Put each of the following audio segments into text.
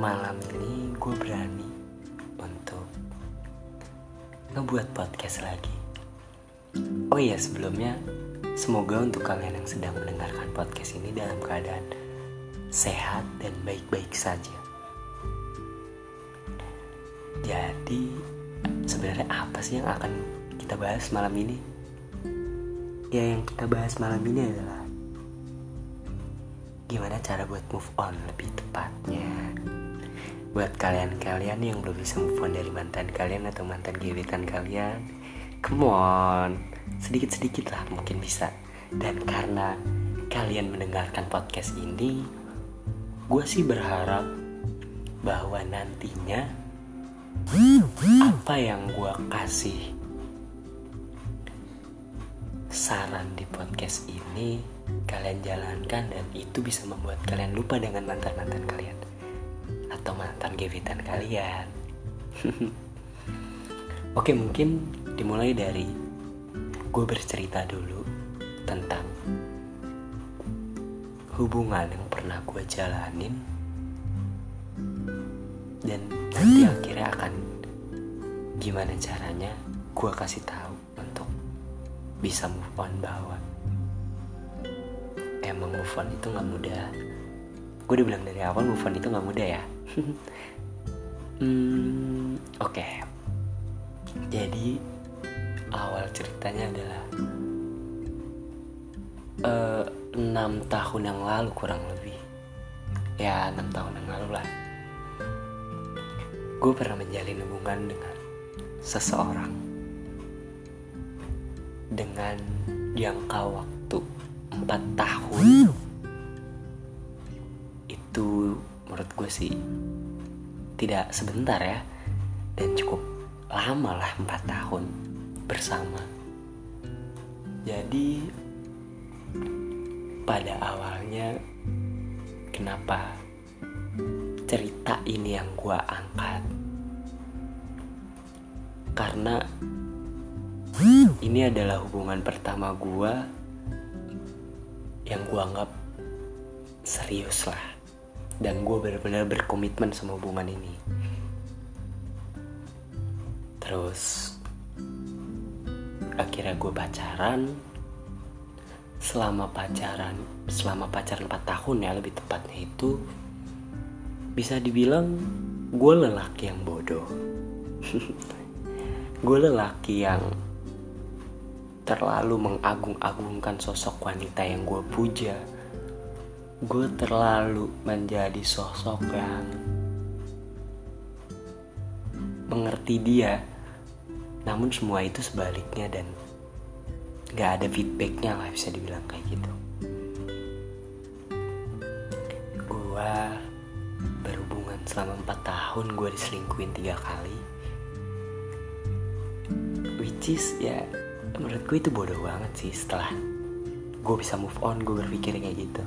malam ini gue berani untuk ngebuat podcast lagi. Oh iya sebelumnya, semoga untuk kalian yang sedang mendengarkan podcast ini dalam keadaan sehat dan baik-baik saja. Jadi sebenarnya apa sih yang akan kita bahas malam ini? Ya yang kita bahas malam ini adalah gimana cara buat move on lebih tepatnya. Buat kalian-kalian yang belum bisa move on dari mantan kalian atau mantan gebetan kalian, come on, sedikit-sedikit lah mungkin bisa. Dan karena kalian mendengarkan podcast ini, gue sih berharap bahwa nantinya apa yang gue kasih saran di podcast ini kalian jalankan dan itu bisa membuat kalian lupa dengan mantan-mantan kalian atau mantan gebetan kalian. Oke mungkin dimulai dari gue bercerita dulu tentang hubungan yang pernah gue jalanin. Dan nanti akhirnya akan gimana caranya gue kasih tahu untuk bisa move on bahwa emang move on itu nggak mudah. Gue udah bilang dari awal move on itu nggak mudah ya hmm, oke. Okay. jadi awal ceritanya adalah uh, enam tahun yang lalu kurang lebih. Ya enam tahun yang lalu lah. Gue pernah menjalin hubungan dengan seseorang dengan jangka waktu 4 tahun. Itu menurut gue sih tidak sebentar ya dan cukup lama lah 4 tahun bersama. Jadi pada awalnya kenapa cerita ini yang gue angkat? Karena ini adalah hubungan pertama gue yang gue anggap serius lah dan gue benar-benar berkomitmen sama hubungan ini. Terus akhirnya gue pacaran. Selama pacaran selama pacaran 4 tahun ya lebih tepatnya itu bisa dibilang gue lelaki yang bodoh. Gue lelaki yang terlalu mengagung-agungkan sosok wanita yang gue puja gue terlalu menjadi sosok yang mengerti dia namun semua itu sebaliknya dan gak ada feedbacknya lah bisa dibilang kayak gitu. Gue selama 4 tahun gue diselingkuin tiga kali. Which is ya menurut gue itu bodoh banget sih. Setelah gue bisa move on gue berpikir kayak gitu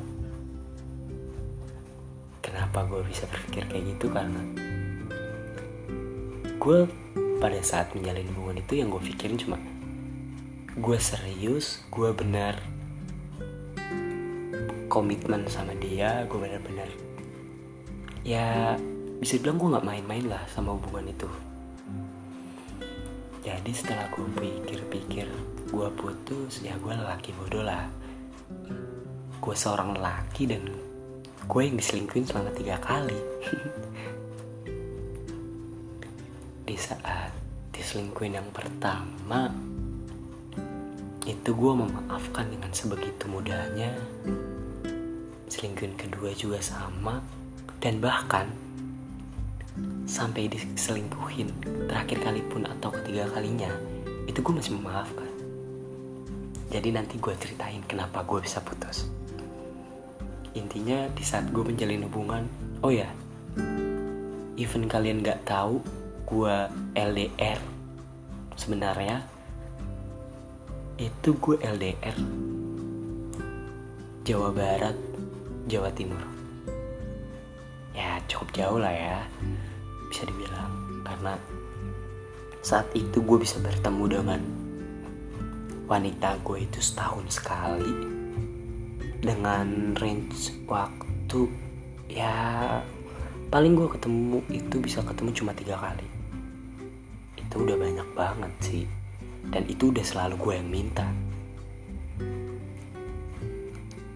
kenapa gue bisa berpikir kayak gitu karena gue pada saat menjalin hubungan itu yang gue pikirin cuma gue serius gue benar komitmen sama dia gue benar-benar ya bisa bilang gue nggak main-main lah sama hubungan itu. Jadi setelah gue pikir-pikir gue putus ya gue lelaki bodoh lah. Gue seorang lelaki dan gue yang diselingkuin selama tiga kali. Di saat diselingkuin yang pertama itu gue memaafkan dengan sebegitu mudahnya. Selingkuhin kedua juga sama. Dan bahkan sampai diselingkuhin terakhir kali pun atau ketiga kalinya itu gue masih memaafkan. Jadi nanti gue ceritain kenapa gue bisa putus intinya di saat gue menjalin hubungan oh ya even kalian gak tahu gue LDR sebenarnya itu gue LDR Jawa Barat Jawa Timur. Ya cukup jauh lah ya bisa dibilang. Karena saat itu gue bisa bertemu dengan wanita gue itu setahun sekali dengan range waktu ya paling gue ketemu itu bisa ketemu cuma tiga kali. Itu udah banyak banget sih. Dan itu udah selalu gue yang minta.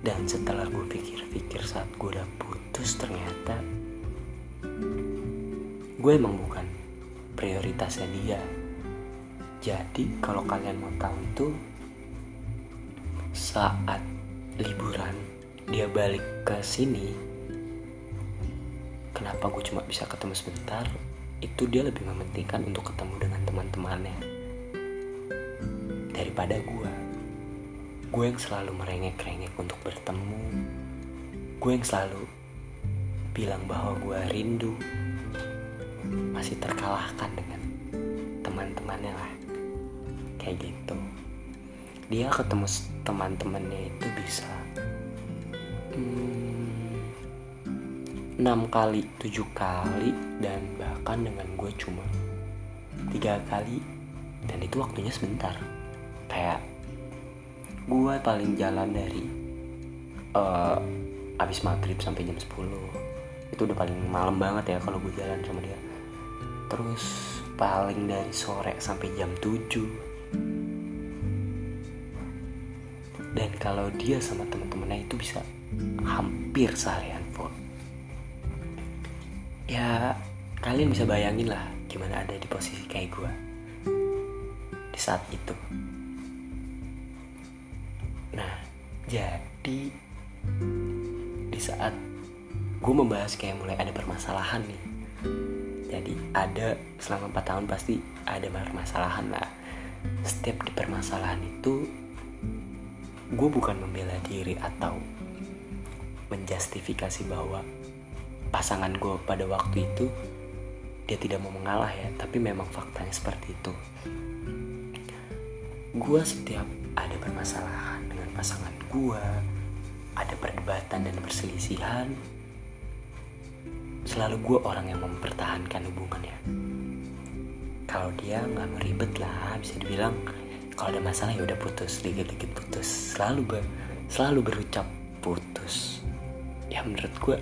Dan setelah gue pikir-pikir saat gue udah putus ternyata gue emang bukan prioritasnya dia. Jadi kalau kalian mau tahu itu saat liburan dia balik ke sini kenapa gue cuma bisa ketemu sebentar? Itu dia lebih mementingkan untuk ketemu dengan teman-temannya daripada gue gue yang selalu merengek-rengek untuk bertemu. Gue yang selalu bilang bahwa gue rindu. Masih terkalahkan dengan teman-temannya lah. Kayak gitu dia ketemu teman-temannya itu bisa hmm, enam kali tujuh kali dan bahkan dengan gue cuma tiga kali dan itu waktunya sebentar. Kayak gue paling jalan dari uh, abis maghrib sampai jam 10 itu udah paling malam banget ya kalau gue jalan sama dia. Terus paling dari sore sampai jam 7 dan kalau dia sama teman-temannya itu bisa hampir seharian pun ya kalian bisa bayangin lah gimana ada di posisi kayak gue di saat itu. Nah jadi di saat gue membahas kayak mulai ada permasalahan nih. Jadi ada selama 4 tahun pasti ada permasalahan lah. Setiap di permasalahan itu gue bukan membela diri atau menjustifikasi bahwa pasangan gue pada waktu itu dia tidak mau mengalah ya tapi memang faktanya seperti itu. Gue setiap ada permasalahan dengan pasangan gue ada perdebatan dan perselisihan selalu gue orang yang mempertahankan hubungannya. Kalau dia nggak mau ribet lah bisa dibilang kalau ada masalah ya udah putus dikit-dikit putus. Selalu ber, selalu berucap putus. Ya menurut gue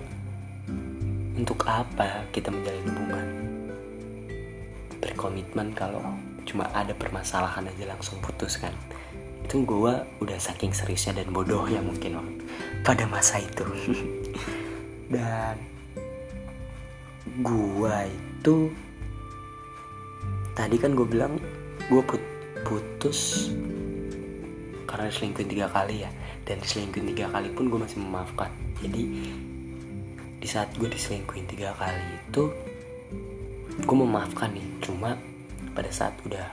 untuk apa kita menjalin hubungan? Berkomitmen kalau cuma ada permasalahan aja langsung putus kan? Itu gue udah saking seriusnya dan bodoh ya mungkin pada masa itu. Dan gue itu tadi kan gue bilang gue put putus. Karena selingkuhin tiga kali ya. Dan diselingkuhin tiga kali pun gue masih memaafkan. Jadi di saat gue diselingkuhin tiga kali itu gue memaafkan nih. Cuma pada saat udah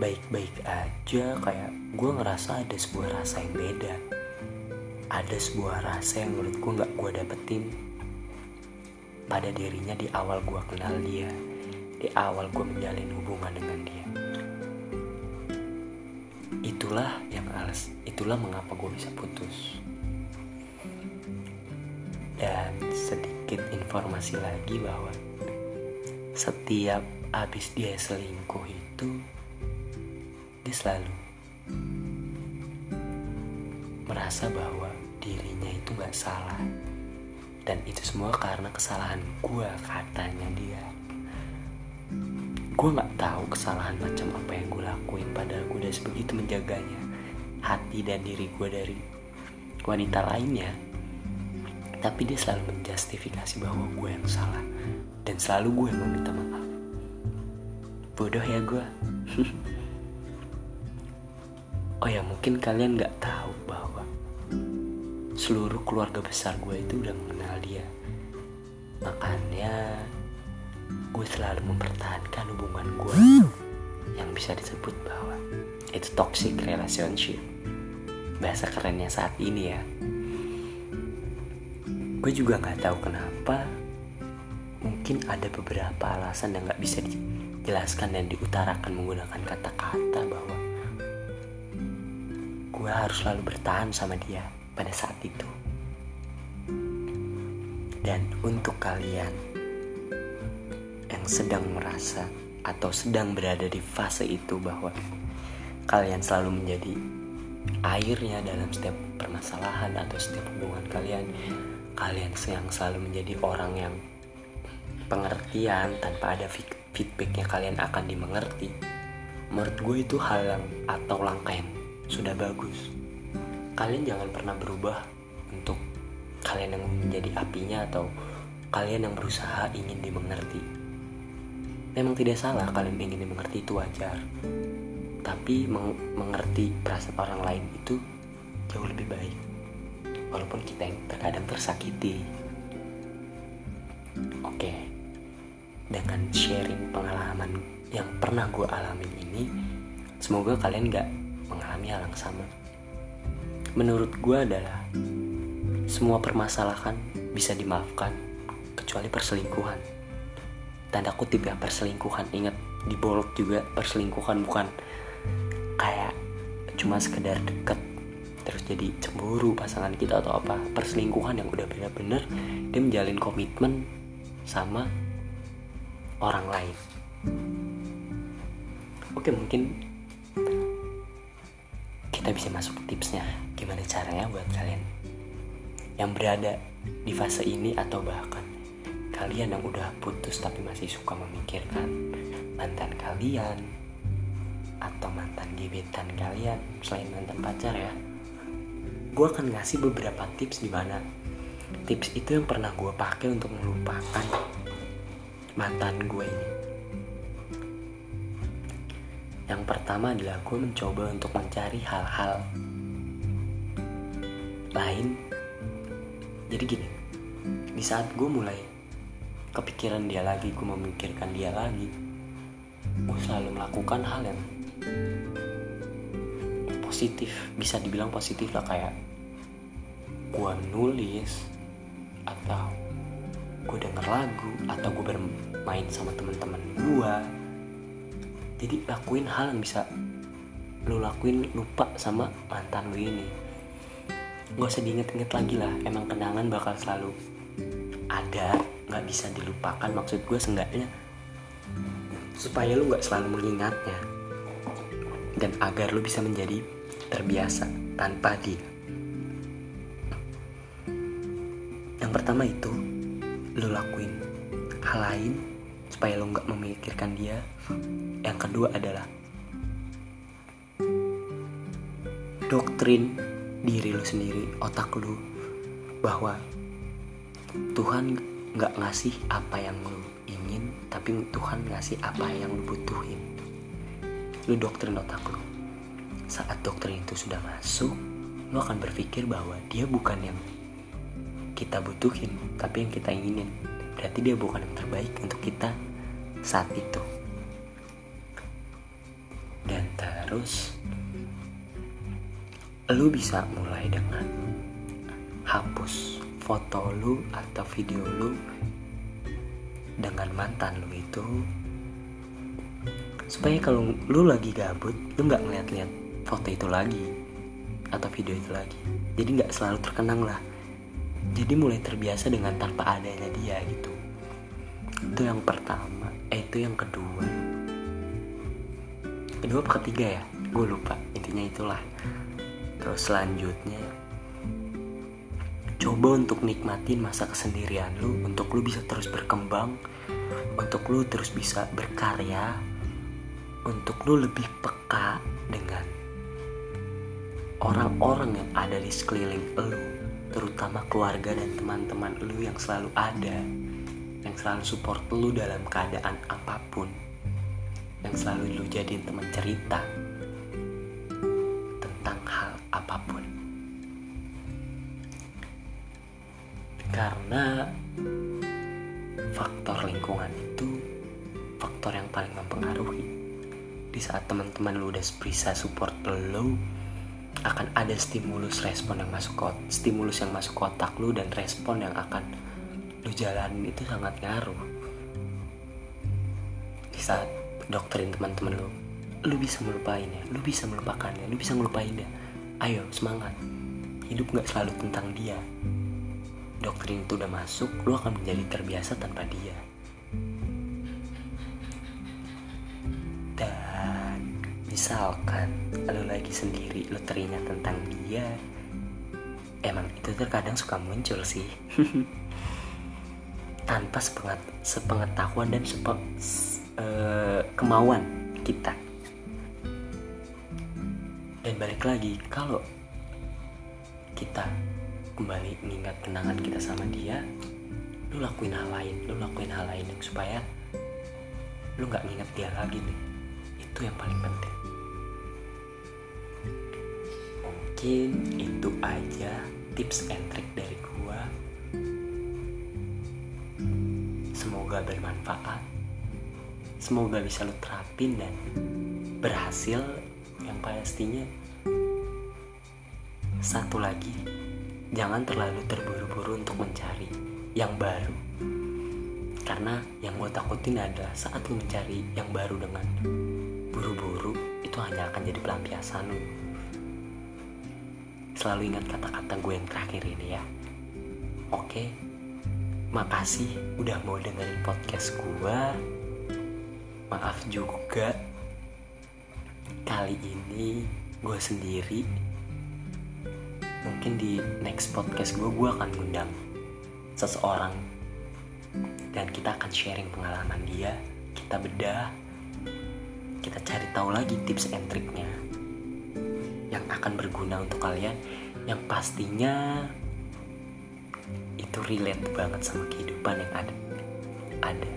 baik-baik aja kayak gue ngerasa ada sebuah rasa yang beda. Ada sebuah rasa yang menurut gue nggak gue dapetin. Pada dirinya di awal gue kenal dia. Di awal gue menjalin hubungan dengan dia itulah yang alas itulah mengapa gue bisa putus. Dan sedikit informasi lagi bahwa setiap habis dia selingkuh itu dia selalu merasa bahwa dirinya itu gak salah. Dan itu semua karena kesalahan gue katanya dia gue gak tahu kesalahan macam apa yang gue lakuin padahal gue udah sebegitu menjaganya. Hati dan diri gue dari wanita lainnya tapi dia selalu menjustifikasi bahwa gue yang salah dan selalu gue yang meminta maaf. Bodoh ya gue oh ya mungkin kalian nggak tahu bahwa seluruh keluarga besar gue itu udah mengenal dia. Makanya gue selalu mempertahankan hubungan gue yang bisa disebut bahwa itu toxic relationship. Bahasa kerennya saat ini ya. Gue juga nggak tahu kenapa mungkin ada beberapa alasan yang nggak bisa dijelaskan dan diutarakan menggunakan kata-kata bahwa gue harus selalu bertahan sama dia pada saat itu. Dan untuk kalian yang sedang merasa atau sedang berada di fase itu bahwa kalian selalu menjadi airnya dalam setiap permasalahan atau setiap hubungan kalian. Kalian yang selalu menjadi orang yang pengertian tanpa ada feedbacknya kalian akan dimengerti. Menurut gue itu hal yang atau langkah yang sudah bagus. Kalian jangan pernah berubah untuk kalian yang menjadi apinya atau kalian yang berusaha ingin dimengerti memang tidak salah kalian ingin dimengerti itu wajar. Tapi meng mengerti perasaan orang lain itu jauh lebih baik. Walaupun kita yang terkadang tersakiti. Oke. Dengan sharing pengalaman yang pernah gue alami ini semoga kalian gak mengalami hal yang sama. Menurut gue adalah semua permasalahan bisa dimaafkan kecuali perselingkuhan tanda kutip ya perselingkuhan. Ingat di bold juga perselingkuhan bukan kayak cuma sekedar deket terus jadi cemburu pasangan kita atau apa. Perselingkuhan yang udah bener-bener dia menjalin komitmen sama orang lain. Oke mungkin kita bisa masuk tipsnya. Gimana caranya buat kalian yang berada di fase ini atau bahkan kalian yang udah putus tapi masih suka memikirkan mantan kalian atau mantan gebetan kalian selain mantan pacar ya gue akan ngasih beberapa tips di mana tips itu yang pernah gue pakai untuk melupakan mantan gue ini yang pertama adalah gue mencoba untuk mencari hal-hal lain. Jadi gini, di saat gue mulai kepikiran dia lagi, gue memikirkan dia lagi, gue selalu melakukan hal yang positif, bisa dibilang positif lah kayak gue nulis atau gue denger lagu atau gue bermain sama teman-teman gue jadi lakuin hal yang bisa lo lakuin lupa sama mantan lo ini. Gak usah diinget-inget lagi lah emang kenangan bakal selalu ada nggak bisa dilupakan. Maksud gue seenggaknya supaya lo nggak selalu mengingatnya dan agar lo bisa menjadi terbiasa tanpa dia yang pertama itu lo lakuin hal lain supaya lo nggak memikirkan dia. Yang kedua adalah doktrin diri lu sendiri, otak lu bahwa Tuhan nggak ngasih apa yang lu ingin, tapi Tuhan ngasih apa yang lu butuhin. Lu doktrin otak lu. Saat doktrin itu sudah masuk, lu akan berpikir bahwa dia bukan yang kita butuhin, tapi yang kita inginin. Berarti dia bukan yang terbaik untuk kita saat itu dan terus lu bisa mulai dengan hapus foto lu atau video lu dengan mantan lu itu supaya kalau lu lagi gabut lu nggak ngeliat-liat foto itu lagi atau video itu lagi. Jadi nggak selalu terkenang lah. Jadi mulai terbiasa dengan tanpa adanya dia gitu. Itu yang pertama. Eh itu yang kedua. Kedua apa ketiga ya? Gue lupa. Intinya itulah. Terus selanjutnya coba untuk nikmatin masa kesendirian lu untuk lu bisa terus berkembang untuk lu terus bisa berkarya untuk lu lebih peka dengan orang-orang yang ada di sekeliling lu terutama keluarga dan teman-teman lu yang selalu ada yang selalu support lu dalam keadaan apa pun yang selalu lu jadiin teman cerita karena faktor lingkungan itu faktor yang paling mempengaruhi. Di saat teman-teman lu udah bisa support lu akan ada stimulus respon yang masuk ke stimulus yang masuk ke otak lu dan respon yang akan lu jalanin itu sangat ngaruh. Di saat doktrin teman-teman lu lu bisa melupain ya lu bisa melupakannya lu bisa ngelupain dia ayo semangat. Hidup nggak selalu tentang dia doktrin itu udah masuk lu akan menjadi terbiasa tanpa dia. Misalkan lo lagi sendiri lo teringat tentang dia emang itu terkadang suka muncul sih. Tanpa sepengat, sepengetahuan dan sepe, uh, kemauan kita. Dan balik lagi kalau kita kembali mengingat kenangan kita sama dia lu lakuin hal lain lu lakuin hal lain yang supaya lu nggak nginget dia lagi nih. Itu yang paling penting. Mungkin itu aja tips and trick dari gua. Semoga bermanfaat. Semoga bisa lu terapin dan berhasil yang pastinya. Satu lagi jangan terlalu terburu-buru untuk mencari yang baru. Karena yang gue takutin adalah saat lu mencari yang baru dengan buru-buru itu hanya akan jadi pelampiasan lu. Selalu ingat kata-kata gue yang terakhir ini ya. Oke makasih udah mau dengerin podcast gue maaf juga. Kali ini gue sendiri mungkin di next podcast gue gue akan ngundang seseorang. Dan kita akan sharing pengalaman dia kita bedah kita cari tahu lagi tips and triknya yang akan berguna untuk kalian. Yang pastinya itu relate banget sama kehidupan yang ada ada.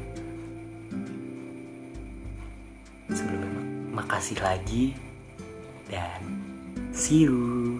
Sebelumnya makasih lagi dan see you